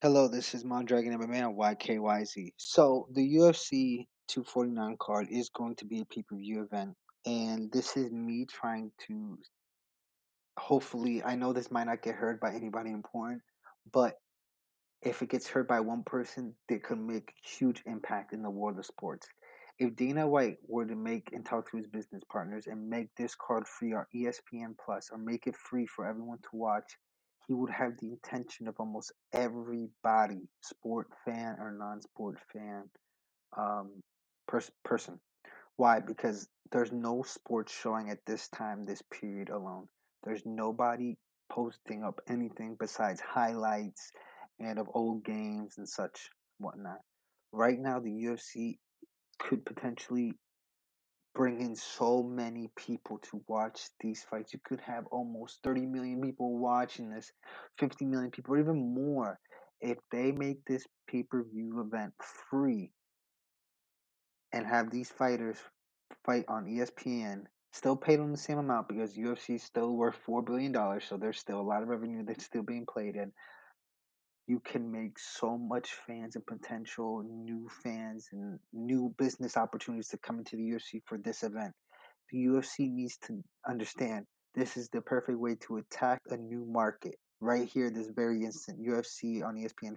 Hello, this is Mondragon MMA on YKYZ. So the UFC 249 card is going to be a pay-per-view event, and this is me trying to hopefully I know this might not get heard by anybody important, but if it gets heard by one person, it could make huge impact in the world of sports. If Dana White were to make and talk to his business partners and make this card free on ESPN Plus or make it free for everyone to watch, he would have the intention of almost everybody, sport fan or non-sport fan, um, pers- person. Why? Because there's no sports showing at this time, this period alone. There's nobody posting up anything besides highlights and of old games and such whatnot. Right now, the UFC could potentially bring in so many people to watch these fights. You could have almost 30 million people watching this, 50 million people, or even more. If they make this pay per view event free and have these fighters fight on ESPN, still paid them the same amount because UFC is still worth $4 billion, so there's still a lot of revenue that's still being played in you can make so much fans and potential new fans and new business opportunities to come into the UFC for this event. The UFC needs to understand this is the perfect way to attack a new market right here, this very instant. UFC on ESPN